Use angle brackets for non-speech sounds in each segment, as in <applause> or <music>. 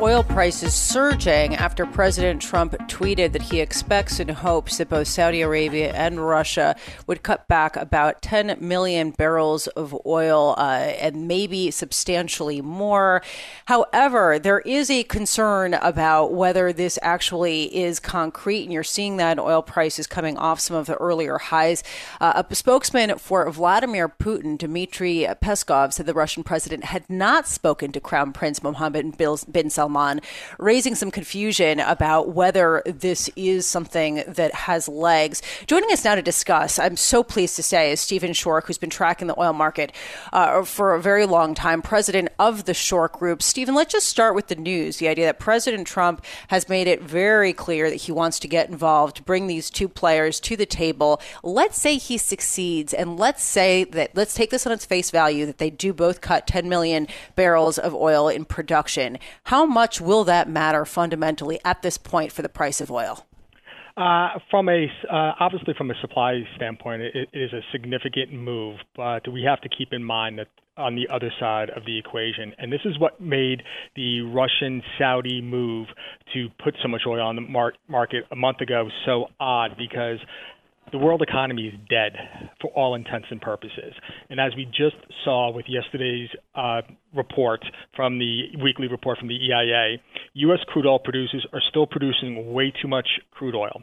oil prices surging after President Trump tweeted that he expects and hopes that both Saudi Arabia and Russia would cut back about 10 million barrels of oil uh, and maybe substantially more. However, there is a concern about whether this actually is concrete, and you're seeing that oil prices coming off some of the earlier highs. Uh, a spokesman for Vladimir Putin, Dmitry Peskov, said the Russian president had not spoken to Crown Prince Mohammed bin Salman Salman, raising some confusion about whether this is something that has legs. Joining us now to discuss, I'm so pleased to say, is Stephen Schork, who's been tracking the oil market uh, for a very long time, president of the Schork Group. Stephen, let's just start with the news the idea that President Trump has made it very clear that he wants to get involved, bring these two players to the table. Let's say he succeeds, and let's say that, let's take this on its face value that they do both cut 10 million barrels of oil in production. How much much will that matter fundamentally at this point for the price of oil? Uh, from a uh, obviously from a supply standpoint, it, it is a significant move, but we have to keep in mind that on the other side of the equation, and this is what made the Russian Saudi move to put so much oil on the mar- market a month ago so odd because the world economy is dead for all intents and purposes. And as we just saw with yesterday's uh, report from the weekly report from the EIA, U.S. crude oil producers are still producing way too much crude oil.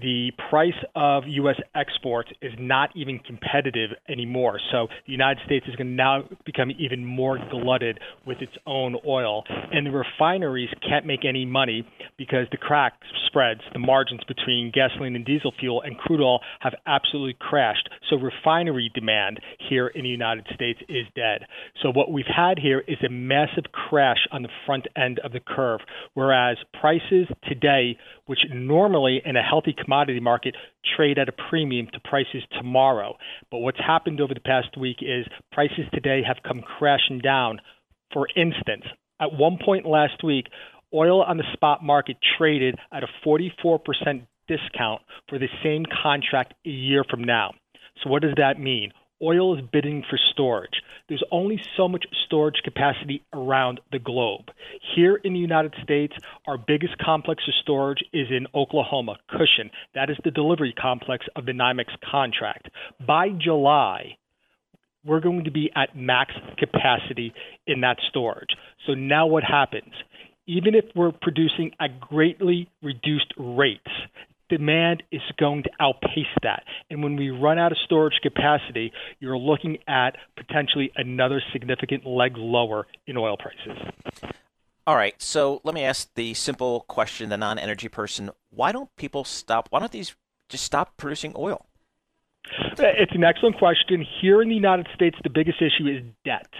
The price of U.S. exports is not even competitive anymore. So the United States is going to now become even more glutted with its own oil. And the refineries can't make any money because the crack spreads, the margins between gasoline and diesel fuel and crude oil have absolutely crashed. So refinery demand here in the United States is dead. So what we've had here is a massive crash on the front end of the curve, whereas prices today, which normally in a healthy commodity market trade at a premium to prices tomorrow. But what's happened over the past week is prices today have come crashing down. For instance, at one point last week, oil on the spot market traded at a 44% discount for the same contract a year from now. So, what does that mean? Oil is bidding for storage. There's only so much storage capacity around the globe. Here in the United States, our biggest complex of storage is in Oklahoma, Cushing. That is the delivery complex of the NYMEX contract. By July, we're going to be at max capacity in that storage. So now what happens? Even if we're producing at greatly reduced rates, demand is going to outpace that. And when we run out of storage capacity, you're looking at potentially another significant leg lower in oil prices. All right, so let me ask the simple question, the non energy person. Why don't people stop? Why don't these just stop producing oil? It's an excellent question. Here in the United States, the biggest issue is debt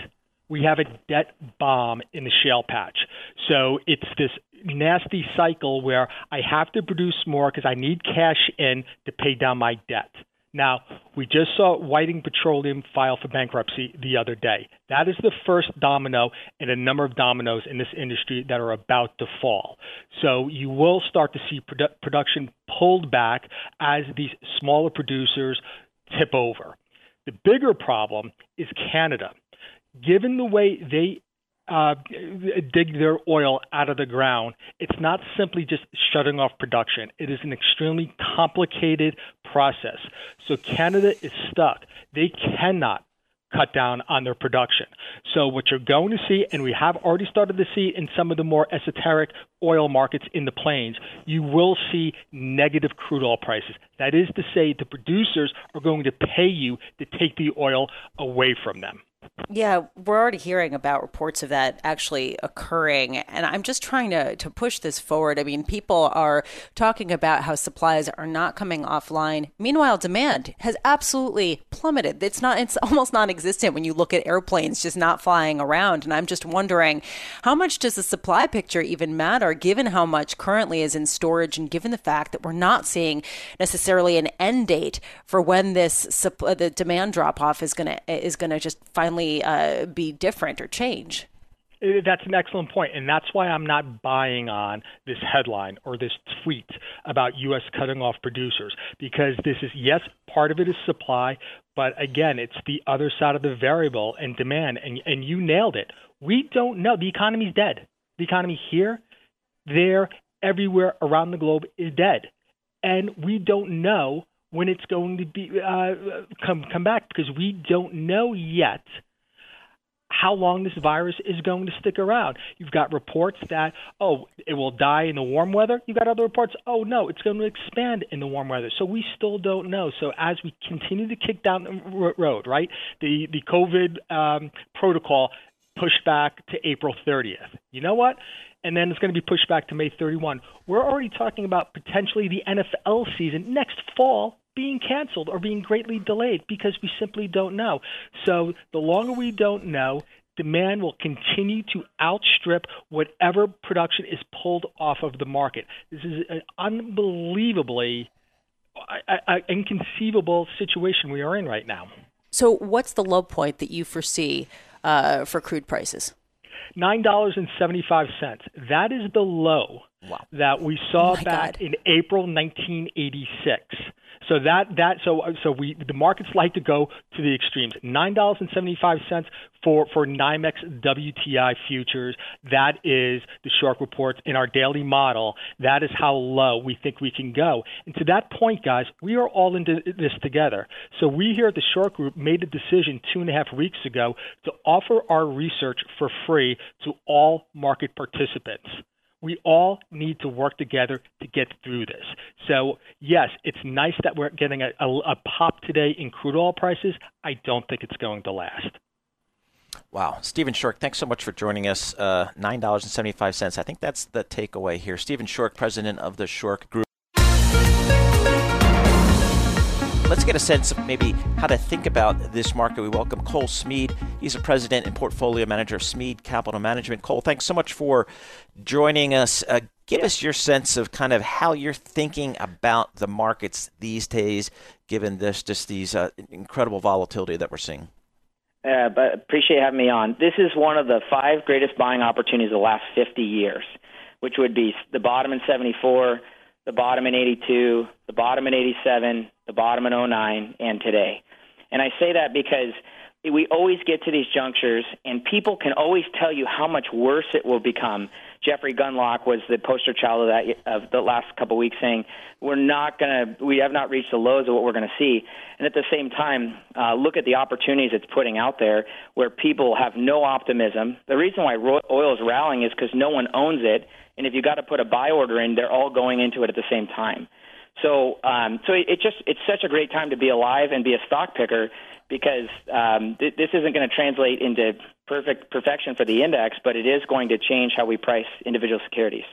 we have a debt bomb in the shale patch. So it's this nasty cycle where I have to produce more because I need cash in to pay down my debt. Now, we just saw Whiting Petroleum file for bankruptcy the other day. That is the first domino in a number of dominoes in this industry that are about to fall. So you will start to see produ- production pulled back as these smaller producers tip over. The bigger problem is Canada given the way they uh, dig their oil out of the ground, it's not simply just shutting off production. It is an extremely complicated process. So Canada is stuck. They cannot cut down on their production. So what you're going to see, and we have already started to see in some of the more esoteric oil markets in the plains, you will see negative crude oil prices. That is to say, the producers are going to pay you to take the oil away from them. Yeah, we're already hearing about reports of that actually occurring. And I'm just trying to, to push this forward. I mean, people are talking about how supplies are not coming offline. Meanwhile, demand has absolutely plummeted. It's not it's <laughs> almost non existent when you look at airplanes just not flying around. And I'm just wondering how much does the supply picture even matter given how much currently is in storage and given the fact that we're not seeing necessarily an end date for when this uh, the demand drop off is gonna is gonna just finally uh, be different or change? That's an excellent point, and that's why I'm not buying on this headline or this tweet about U.S. cutting off producers because this is yes, part of it is supply, but again, it's the other side of the variable and demand, and and you nailed it. We don't know. The economy's dead. The economy here, there, everywhere around the globe is dead, and we don't know when it's going to be uh, come come back because we don't know yet how long this virus is going to stick around. You've got reports that, oh, it will die in the warm weather. You've got other reports, oh, no, it's going to expand in the warm weather. So we still don't know. So as we continue to kick down the road, right, the, the COVID um, protocol pushed back to April 30th. You know what? And then it's going to be pushed back to May 31. We're already talking about potentially the NFL season next fall being canceled or being greatly delayed because we simply don't know. So the longer we don't know, demand will continue to outstrip whatever production is pulled off of the market. This is an unbelievably uh, inconceivable situation we are in right now. So, what's the low point that you foresee uh, for crude prices? $9.75. That is the low wow. that we saw oh back God. in April 1986. So that that so so we the markets like to go to the extremes. Nine dollars and seventy five cents for for NYMEX WTI futures. That is the Schork reports in our daily model. That is how low we think we can go. And to that point, guys, we are all into this together. So we here at the Schork Group made a decision two and a half weeks ago to offer our research for free to all market participants we all need to work together to get through this. So, yes, it's nice that we're getting a, a, a, pop today in crude oil prices. I don't think it's going to last. Wow. Stephen Schork, thanks so much for joining us. Uh, $9.75. I think that's the takeaway here. Stephen Schork, president of the Schork Group. Let's get a sense of maybe how to think about this market. We welcome Cole Smead. He's a president and portfolio manager of Smead Capital Management. Cole, thanks so much for joining us. Uh, give yeah. us your sense of kind of how you're thinking about the markets these days, given this just these uh, incredible volatility that we're seeing. Uh, but appreciate having me on. This is one of the five greatest buying opportunities of the last 50 years, which would be the bottom in 74, the bottom in 82, the bottom in 87, the bottom in 09, and today. And I say that because we always get to these junctures, and people can always tell you how much worse it will become. Jeffrey Gundlach was the poster child of that of the last couple of weeks, saying we're not going to, we have not reached the lows of what we're going to see. And at the same time, uh, look at the opportunities it's putting out there, where people have no optimism. The reason why oil is rallying is because no one owns it, and if you got to put a buy order in, they're all going into it at the same time. So, um, so it, it just it's such a great time to be alive and be a stock picker because um, th- this isn't going to translate into perfect perfection for the index, but it is going to change how we price individual securities.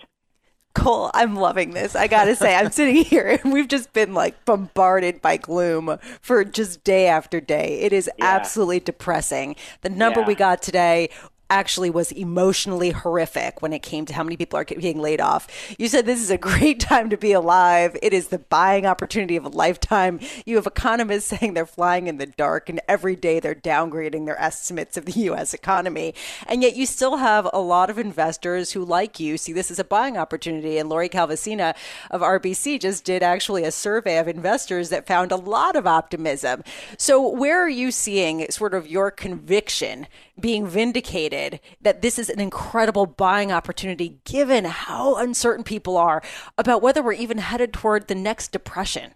Cole, I'm loving this. I gotta say, I'm sitting <laughs> here and we've just been like bombarded by gloom for just day after day. It is yeah. absolutely depressing. The number yeah. we got today actually was emotionally horrific when it came to how many people are being laid off. You said this is a <laughs> great time to be alive. It is the buying opportunity of a lifetime. You have economists <laughs> saying they're flying in the dark, and every day they're downgrading their estimates of the <laughs> U.S. economy. And yet you still have a lot of investors who, like you, see this as a buying opportunity. And Lori Calvasina of RBC just did actually a survey of investors that found a lot of optimism. So, where are you seeing sort of your conviction being vindicated that this is an incredible buying opportunity given how uncertain people are about whether we're even headed toward the next depression?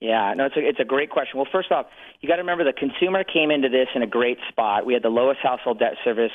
Yeah, no, it's a, it's a great question. Well, first off, you got to remember the consumer came into this in a great spot. We had the lowest household debt service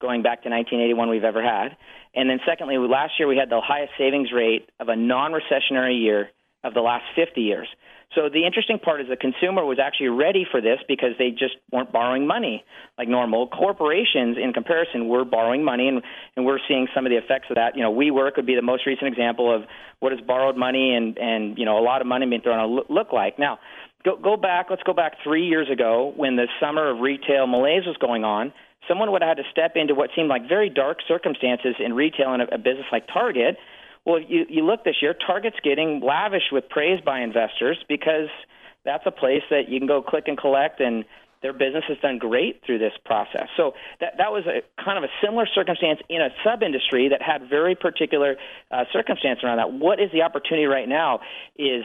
going back to 1981 we've ever had. And then secondly, last year we had the highest savings rate of a non-recessionary year of the last 50 years. So the interesting part is the consumer was actually ready for this because they just weren't borrowing money like normal. Corporations, in comparison, were borrowing money, and, and we're seeing some of the effects of that. You know, WeWork would be the most recent example of what does borrowed money and and you know a lot of money being thrown on look like. Now, go go back. Let's go back three years ago when the summer of retail malaise was going on. Someone would have had to step into what seemed like very dark circumstances in retail in a, a business like Target well, you, you look this year, Target's getting lavish with praise by investors because that's a place that you can go click and collect and their business has done great through this process. So that that was a kind of a similar circumstance in a sub industry that had very particular uh, circumstance around that. What is the opportunity right now is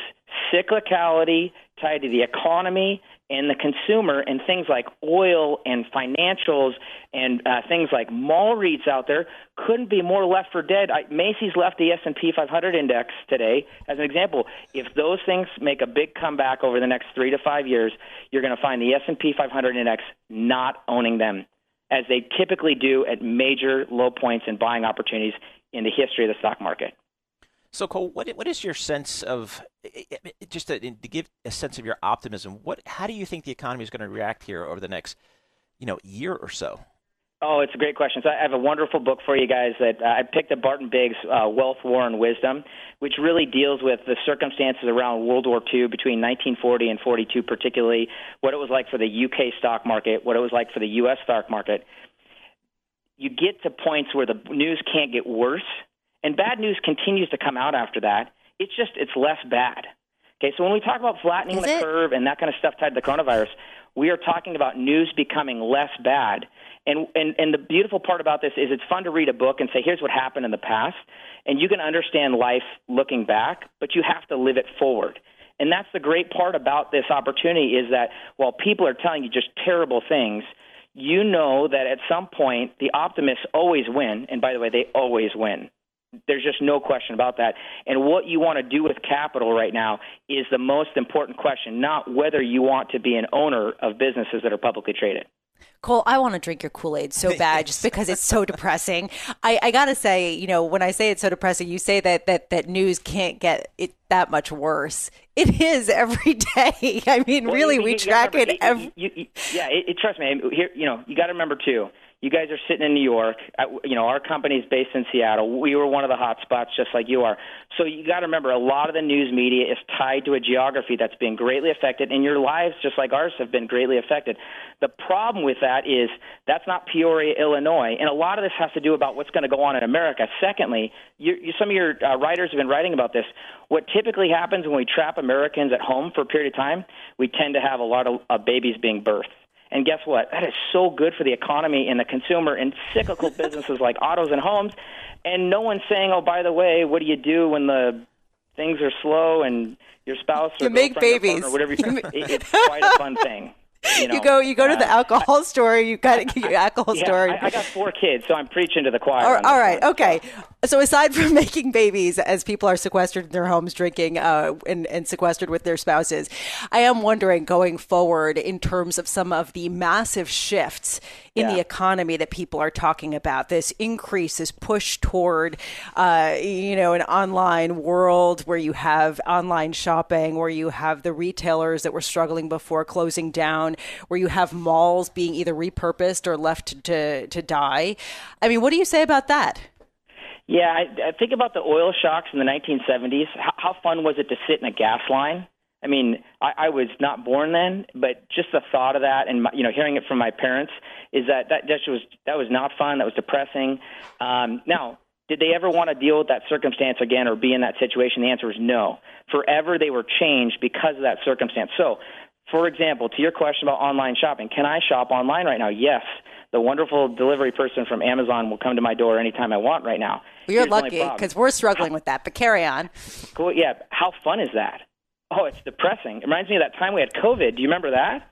cyclicality tied to the economy and the consumer and things like oil and financials and uh, things like mall REITs out there couldn't be more left for dead. I, Macy's left the S&P 500 index today as an example. If those things make a big comeback over the next 3 to 5 years, you're going to find the S&P 500 index not owning them as they typically do at major low points and buying opportunities in the history of the stock market. So, Cole, what what is your sense of just to, to, give a sense of your optimism? What how do you think the economy is going to react here over the next you know year or so? Oh, it's a great question. So I have a wonderful book for you guys that uh, I picked up Barton Biggs, uh, Wealth, War, and Wisdom, which really deals with the circumstances around World War II between 1940 and 42, particularly what it was like for the UK stock market, what it was like for the U.S. stock market. You get to points where the news can't get worse and bad news continues to come out after that. It's just it's less bad. Okay, so when we talk about flattening Is the it? curve and that kind of stuff tied to the coronavirus, we are talking about news becoming less bad. And, and and the beautiful part about this is it's fun to read a book and say here's what happened in the past, and you can understand life looking back, but you have to live it forward. And that's the great part about this opportunity is that while people are telling you just terrible things, you know that at some point the optimists always win, and by the way, they always win. There's just no question about that. And what you want to do with capital right now is the most important question, not whether you want to be an owner of businesses that are publicly traded. Cole, I want to drink your Kool Aid so <laughs> bad just because it's so depressing. I, I got to say, you know, when I say it's so depressing, you say that, that, that news can't get it that much worse. It is every <laughs> day. I mean, Well, really, you- we you track gotta it every. you- you- yeah, it, it, trust me. Here, you know, you got to remember too. You guys are sitting in New York. You know, our company is based in Seattle. We were one of the hot spots, just like you are. So you got to remember, a lot of the news media is tied to a geography that's been greatly affected, and your lives, just like ours, have been greatly affected. The problem with that is that's not Peoria, Illinois, and a lot of this has to do about what's going to go on in America. Secondly, you, you, some of your uh, writers have been writing about this. What typically happens when we trap Americans at home for a period of time, we tend to have a lot of uh, babies being birthed. And guess what? That is so good for the economy and the consumer and cyclical <laughs> businesses like autos and homes. And no one's saying, oh, by the way, what do you do when the things are slow and your spouse or You make girlfriend or whatever. You, <laughs> it, it's quite a fun thing. You, know? You go, you go to the Uh, alcohol <laughs> store. You got to get your alcohol yeah, store. I, I got four kids, so I'm preaching to the choir. All all right, one. okay. So aside from <laughs> making babies as people are sequestered in their homes drinking uh, and, and sequestered with their spouses, I am wondering going forward in terms of some of the massive shifts in the economy that people are talking about. This increase, this push toward, uh, you know, an online world where you have online shopping, where you have the retailers that were struggling before closing down, where you have malls being either repurposed or left to to die. I mean, what do you say about that? Yeah, I, I think about the oil shocks in the 1970s. How, how fun was it to sit in a gas line? I mean, I, I was not born then, but just the thought of that, and my, you know, hearing it from my parents, is that that just was that was not fun. That was depressing. Um, now, did they ever want to deal with that circumstance again or be in that situation? The answer is no. Forever, they were changed because of that circumstance. So, for example, to your question about online shopping, can I shop online right now? Yes. The wonderful delivery person from Amazon will come to my door anytime I want right now. Well, you're Here's lucky because we're struggling with that. But carry on. Cool. Yeah. How fun is that? Oh, it's depressing. It reminds me of that time we had COVID. Do you remember that?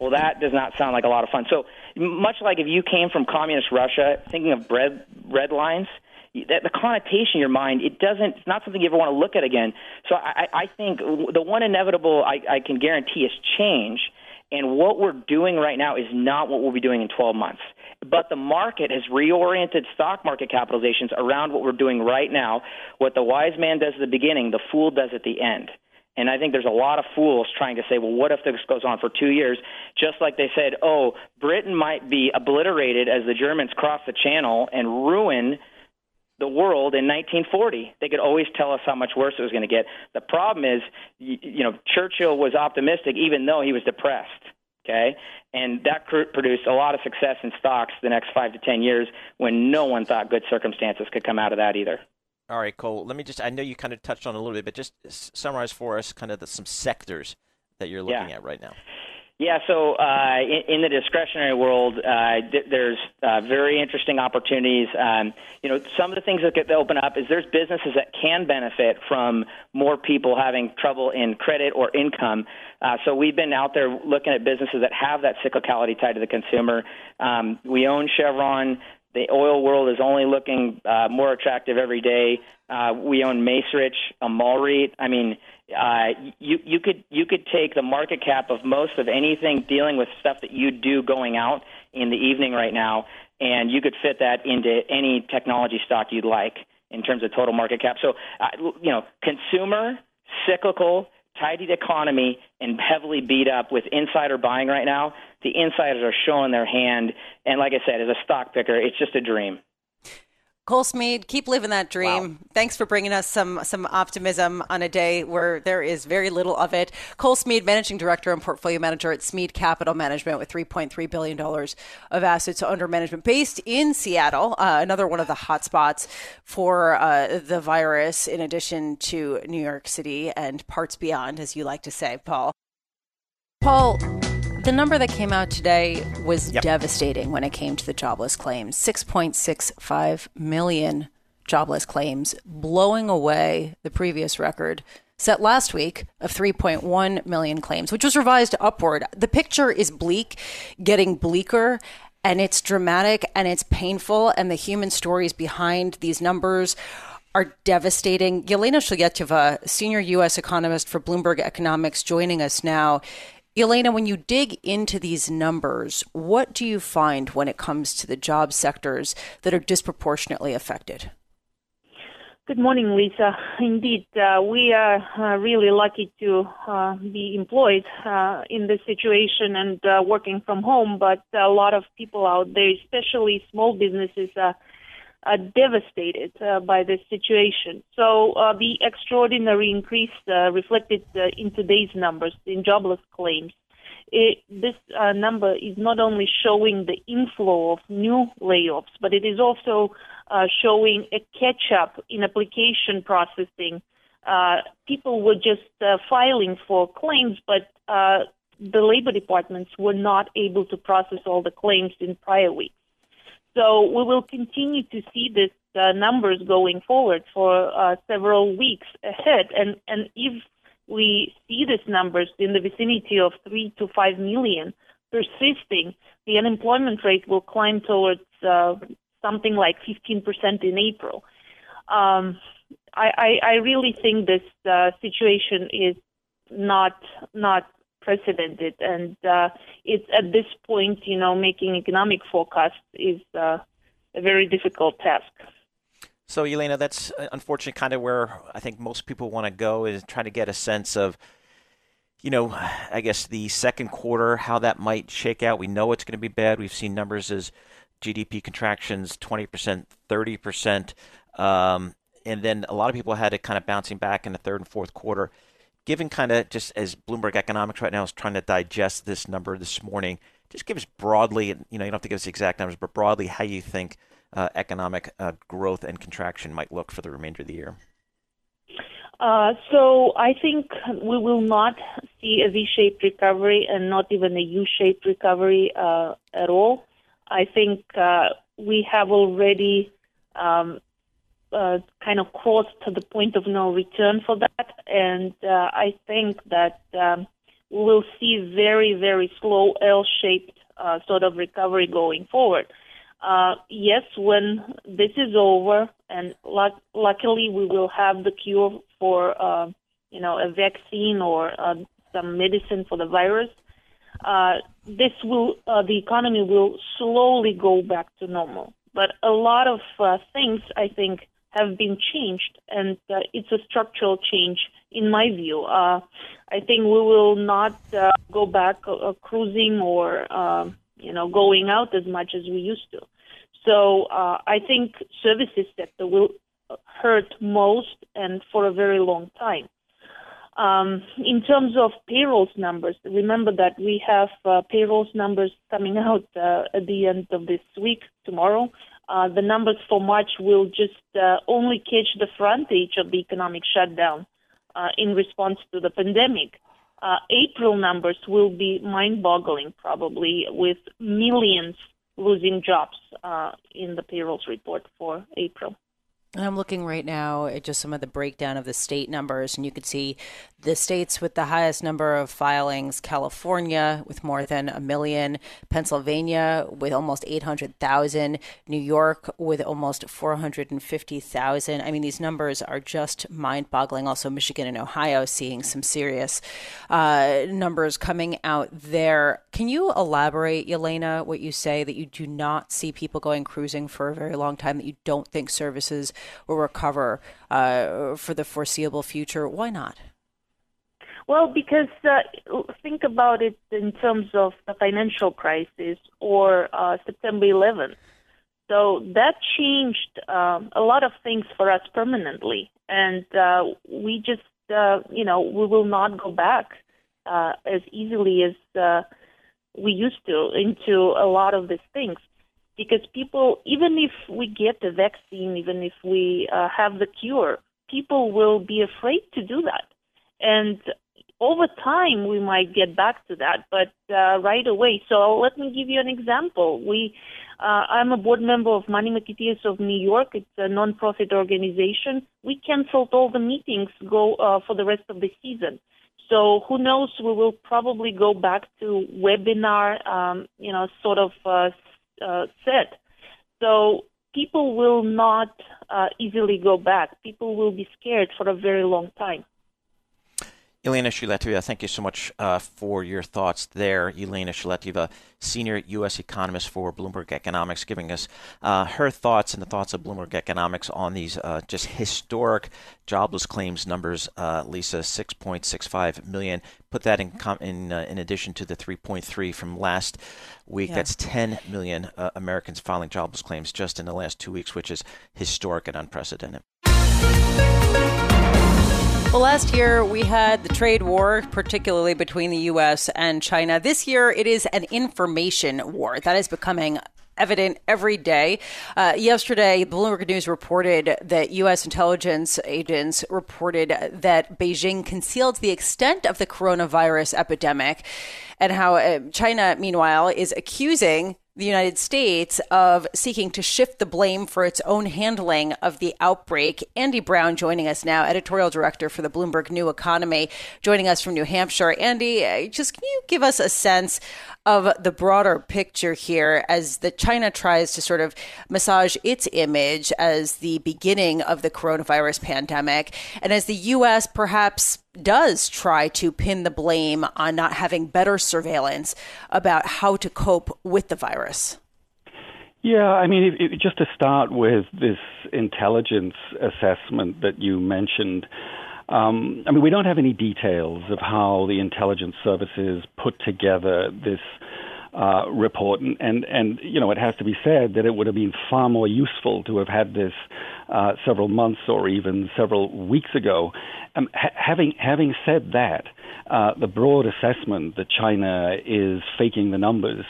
Well, that does not sound like a lot of fun. So, much like if you came from communist Russia, thinking of bread red lines, that the connotation in your mind, it doesn't. It's not something you ever want to look at again. So, I, I think the one inevitable I, I can guarantee is change. And what we're doing right now is not what we'll be doing in 12 months. But the market has reoriented stock market capitalizations around what we're doing right now. What the wise man does at the beginning, the fool does at the end. And I think there's a lot of fools trying to say, well, what if this goes on for two years? Just like they said, oh, Britain might be obliterated as the Germans cross the channel and ruin the world in 1940. They could always tell us how much worse it was going to get. The problem is, you, know, Churchill was optimistic even though he was depressed. Okay, and that produced a lot of success in stocks the next five to ten years when no one thought good circumstances could come out of that either. All right, Cole. Let me just, I know you kind of touched on a little bit, but just summarize for us kind of the, some sectors that you're looking Yeah. at right now. Yeah, so uh, in, in, the discretionary world, uh, th- there's uh, very interesting opportunities. Um, you know, some of the things that get open up is there's businesses that can benefit from more people having trouble in credit or income. Uh, so we've been out there looking at businesses that have that cyclicality tied to the consumer. Um, we own Chevron. The oil world is only looking uh, more attractive every day. Uh, we own Macerich, a mall REIT. I mean, uh, you you could you could take the market cap of most of anything dealing with stuff that you do going out in the evening right now, and you could fit that into any technology stock you'd like in terms of total market cap. So, uh, you know, consumer, cyclical, tidied economy, and heavily beat up with insider buying right now. The insiders are showing their hand, and like I said, as a stock picker, it's just a dream. Cole Smead, keep living that dream. Wow. Thanks for bringing us some some optimism on a day where there is very little of it. Cole Smead, managing director and portfolio manager at Smead Capital Management, with 3.3 billion dollars of assets under management, based in Seattle, uh, another one of the hotspots for uh, the virus, in addition to New York City and parts beyond, as you like to say, Paul. Paul, the number that came out today was yep. devastating when it came to the jobless claims 6.65 million jobless claims, blowing away the previous record set last week of 3.1 million claims, which was revised upward. The picture is bleak, getting bleaker. And it's dramatic and it's painful, and the human stories behind these numbers are devastating. Yelena Shulyatyeva, senior U.S. economist for Bloomberg Economics, joining us now. Elena, when you dig into these numbers, what do you find when it comes to the job sectors that are disproportionately affected? Good morning, Lisa. Indeed, uh, we are uh, really lucky to uh, be employed uh, in this situation and uh, working from home, but a lot of people out there, especially small businesses, uh, devastated uh, by this situation. So uh, the extraordinary increase uh, reflected uh, in today's numbers in jobless claims. It, this uh, number is not only showing the inflow of new layoffs, but it is also showing a catch-up in application processing. people were just filing for claims, but the labor departments were not able to process all the claims in prior weeks. So we will continue to see these uh, numbers going forward for uh, several weeks ahead. And, and if we see these numbers in the vicinity of 3 to 5 million persisting, the unemployment rate will climb towards uh, something like 15% in April. Um, I, I, I, really think this uh, situation is not not unprecedented. And uh, it's at this point, you know, making economic forecasts is uh, a very difficult task. So, Elena, that's uh, unfortunately kind of where I think most people want to go is trying to get a sense of, you know, I guess the second quarter, how that might shake out. We know it's going to be bad. We've seen numbers as GDP contractions 20%, 30%. Um, and then a lot of people had it kind of bouncing back in the third and fourth quarter given kind of just as Bloomberg Economics right now is trying to digest this number this morning, just give us broadly, you know, you don't have to give us exact numbers, but broadly how you think uh, economic uh, growth and contraction might look for the remainder of the year. Uh, so I think we will not see a V-shaped recovery and not even a U-shaped recovery uh, at all. I think uh, we have already um, uh, kind of crossed to the point of no return for that, and uh, I think that um, we will see very, very slow L-shaped uh, sort of recovery going forward. Uh, yes, when this is over, and luck- luckily we will have the cure for, uh, you know, a vaccine or uh, some medicine for the virus. This will, the economy will slowly go back to normal. But a lot of things, I think, have been changed, and uh, it's a structural change in my view. Uh, I think we will not uh, go back uh, cruising or um, you know going out as much as we used to. So uh, I think services sector will hurt most and for a very long time. Um, in terms of payrolls numbers, remember that we have uh, payrolls numbers coming out uh, at the end of this week, tomorrow. Uh, the numbers for March will just uh, only catch the front edge of the economic shutdown uh, in response to the pandemic. uh, April numbers will be mind-boggling, probably with millions losing jobs uh, in the payrolls report for April. And I'm looking right now at just some of the breakdown of the state numbers, and you can see the states with the highest number of filings California with more than a million, Pennsylvania with almost 800,000, New York with almost 450,000. I mean, these numbers are just mind boggling. Also, Michigan and Ohio seeing some serious uh, numbers coming out there. Can you elaborate, Yelena, what you say that you do not see people going cruising for a very long time, that you don't think services will recover uh, for the foreseeable future. Why not? Well, because uh, think about it in terms of the financial crisis or uh, September 11th. So that changed um, a lot of things for us permanently, and uh, we just, uh, you know, we will not go back uh, as easily as uh, we used to into a lot of these things because people, even if we get the vaccine, even if we uh, have the cure, people will be afraid to do that. And over time, we might get back to that, but uh, right away. So let me give you an example. We, uh, I'm a board member of Money Marketeers of New York. It's a nonprofit organization. We canceled all the meetings go uh, for the rest of the season. So who knows? We will probably go back to webinar, um, you know, sort of uh, uh, said. So people will not uh, easily go back. People will be scared for a very long time. Elena Shulyatyeva, thank you so much uh, for your thoughts there. Elena Shulyatyeva, senior U.S. economist for Bloomberg Economics, giving us uh, her thoughts and the thoughts of Bloomberg Economics on these uh, just historic jobless claims numbers. Uh, Lisa, 6.65 million. Put that in com- in, uh, in addition to the 3.3 from last week. Yeah. That's 10 million uh, Americans filing jobless claims just in the last two weeks, which is historic and unprecedented. Well, last year we had the trade war, particularly between the U.S. and China. This year it is an information war that is becoming evident every day. Uh, yesterday, Bloomberg News reported that U.S. intelligence agents reported that Beijing concealed the extent of the coronavirus epidemic and how uh, China, meanwhile, is accusing the United States of seeking to shift the blame for its own handling of the outbreak. Andy Browne joining us now, editorial director for the Bloomberg New Economy, joining us from New Hampshire. Andy, uh, just can you give us a sense of the broader picture here as the China tries to sort of massage its image as the beginning of the coronavirus pandemic and as the US perhaps does try to pin the blame on not having better surveillance about how to cope with the virus? Yeah, I mean, just to start with this intelligence assessment that you mentioned, um, I mean, we don't have any details of how the intelligence services put together this uh, report, and, and, and you know, it has to be said that it would have been far more useful to have had this uh, several months or even several weeks ago. Um, ha- having having said that, uh, the broad assessment that China is faking the numbers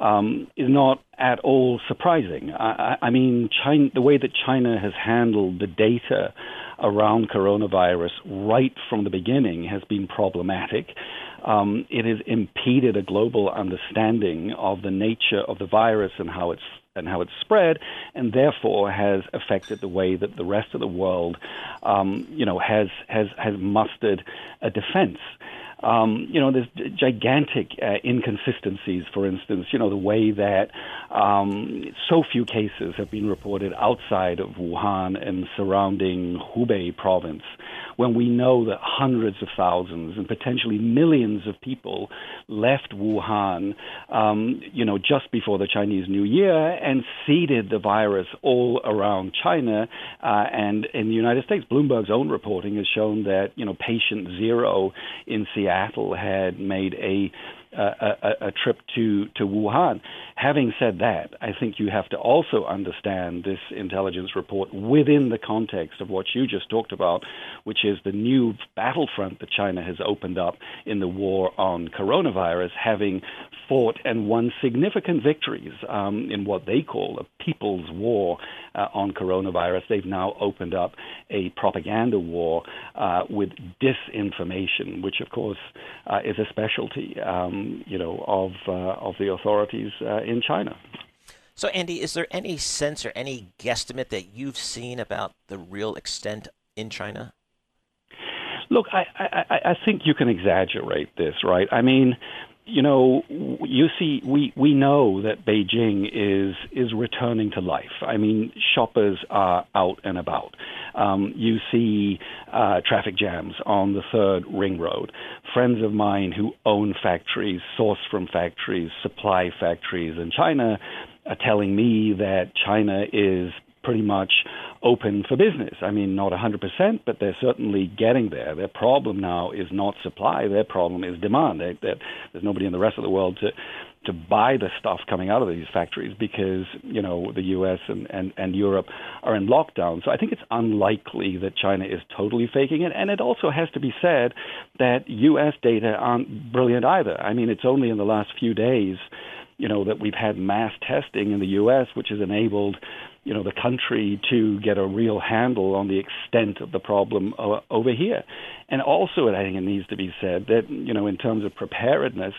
um, is not at all surprising. I, I mean, China, the way that China has handled the data around coronavirus right from the beginning has been problematic. Um, it has impeded a global understanding of the nature of the virus and how it's and how it's spread, and therefore has affected the way that the rest of the world, um, you know, has has has mustered a defense. Um, you know, there's gigantic uh, inconsistencies. For instance, you know, the way that um, so few cases have been reported outside of Wuhan and surrounding Hubei province when we know that hundreds of thousands and potentially millions of people left Wuhan, um, you know, just before the Chinese New Year and seeded the virus all around China uh, and in the United States. Bloomberg's own reporting has shown that, you know, patient zero in Seattle had made a a, a, trip to, to Wuhan. Having said that, I think you have to also understand this intelligence report within the context of what you just talked about, which is the new battlefront that China has opened up in the war on coronavirus, having fought and won significant victories um, in what they call a people's war uh, on coronavirus. They've now opened up a propaganda war uh, with disinformation, which, of course, uh, is a specialty, um, you know, of uh, of the authorities uh, in China. So, Andy, is there any sense or any guesstimate that you've seen about the real extent in China? Look, I, I, I think you can exaggerate this, right? I mean, you know, you see, we, we know that Beijing is is returning to life. I mean, shoppers are out and about. Um, you see uh, traffic jams on the third ring road. Friends of mine who own factories, source from factories, supply factories in China are telling me that China is pretty much open for business. I mean, not 100%, but they're certainly getting there. Their problem now is not supply, their problem is demand. They, there's nobody in the rest of the world to to buy the stuff coming out of these factories because you know the U.S. and, and, and Europe are in lockdown. So I think it's unlikely that China is totally faking it. And it also has to be said that U.S. data aren't brilliant either. I mean, it's only in the last few days, you know, that we've had mass testing in the U.S., which has enabled you know the country to get a real handle on the extent of the problem uh, over here. And also, I think it needs to be said that you know in terms of preparedness,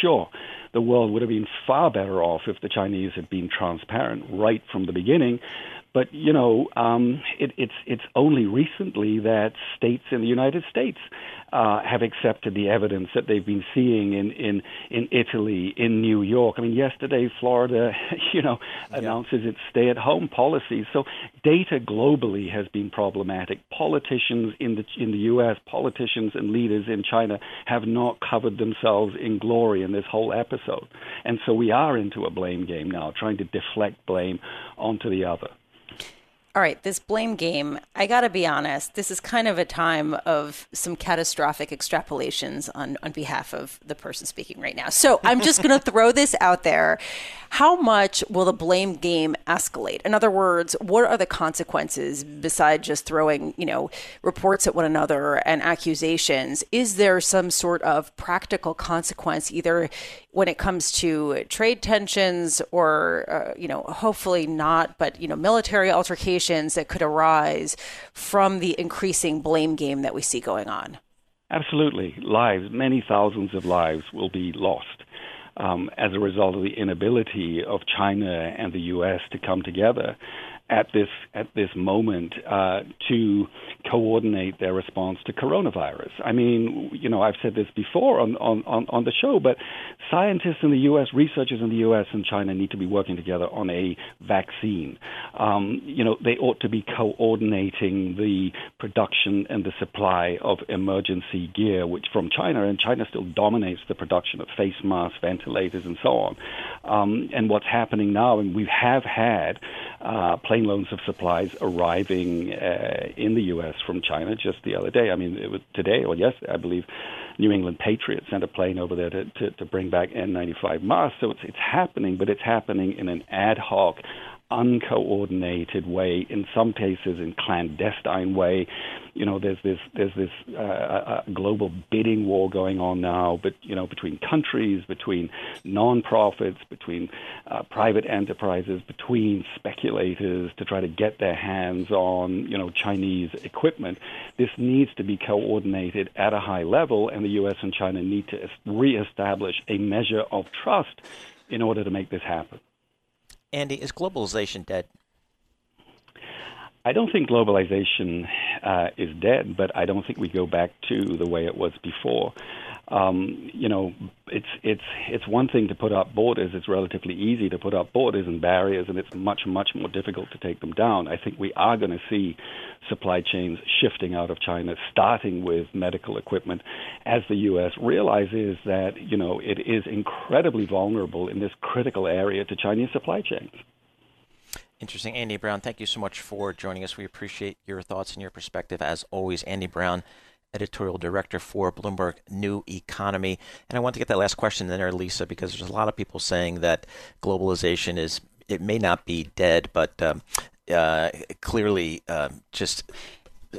sure, the world would have been far better off if the Chinese had been transparent right from the beginning. But you know, um, it, it's it's only recently that states in the United States uh, have accepted the evidence that they've been seeing in, in, in Italy, in New York. I mean, yesterday Florida, <laughs> you know, announces its stay-at-home policy. So data globally has been problematic. Politicians in the in the U.S., politicians and leaders in China have not covered themselves in glory in this whole episode, and so we are into a blame game now, trying to deflect blame onto the other all right, this blame game, I got to be honest, this is kind of a time of some catastrophic extrapolations on, on behalf of the person speaking right now. So I'm just going <laughs> to throw this out there. How much will the blame game escalate? In other words, what are the consequences besides just throwing, you know, reports at one another and accusations? Is there some sort of practical consequence either when it comes to trade tensions or, uh, you know, hopefully not, but, you know, military altercations that could arise from the increasing blame game that we see going on? Absolutely. Lives, many thousands of lives will be lost. Um, as a result of the inability of China and the U.S. to come together at this at this moment uh, to coordinate their response to coronavirus. I mean, you know, I've said this before on, on, on the show, but scientists in the U.S., researchers in the U.S. and China need to be working together on a vaccine. Um, you know, they ought to be coordinating the production and the supply of emergency gear, which from China, and China still dominates the production of face masks, ventilators, and so on. Um, and what's happening now, and we have had uh, plane loads of supplies arriving uh, in the U.S. from China just the other day. I mean, it was today or yesterday, I believe. New England Patriots sent a plane over there to, to, to bring back N95 masks. So it's, it's happening, but it's happening in an ad hoc, uncoordinated way, in some cases in clandestine way. You know, there's this there's this uh, global bidding war going on now, but you know, between countries, between non-profits, between uh, private enterprises, between speculators to try to get their hands on you know Chinese equipment. This needs to be coordinated at a high level, and the U.S. and China need to reestablish a measure of trust in order to make this happen. Andy, is globalization dead? I don't think globalization uh, is dead, but I don't think we go back to the way it was before. Um, you know, it's it's it's one thing to put up borders. It's relatively easy to put up borders and barriers, and it's much much more difficult to take them down. I think we are going to see supply chains shifting out of China, starting with medical equipment, as the U.S. realizes that you know it is incredibly vulnerable in this critical area to Chinese supply chains. Interesting. Andy Browne, thank you so much for joining us. We appreciate your thoughts and your perspective as always. Andy Browne editorial director for Bloomberg New Economy. And I want to get that last question in there, Lisa, because there's a lot of people saying that globalization is, it may not be dead, but um, uh, clearly uh, just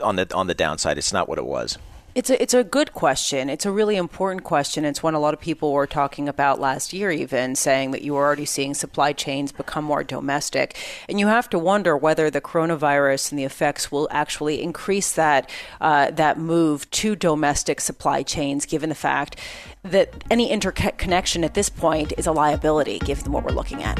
on the on the downside. It's not what it was. It's a, it's a good question. It's a really important question. It's one a lot of people were talking about last year, even saying that you were already seeing supply chains become more domestic. And you have to wonder whether the coronavirus and the effects will actually increase that, uh, that move to domestic supply chains, given the fact that any interconnection at this point is a liability, given what we're looking at.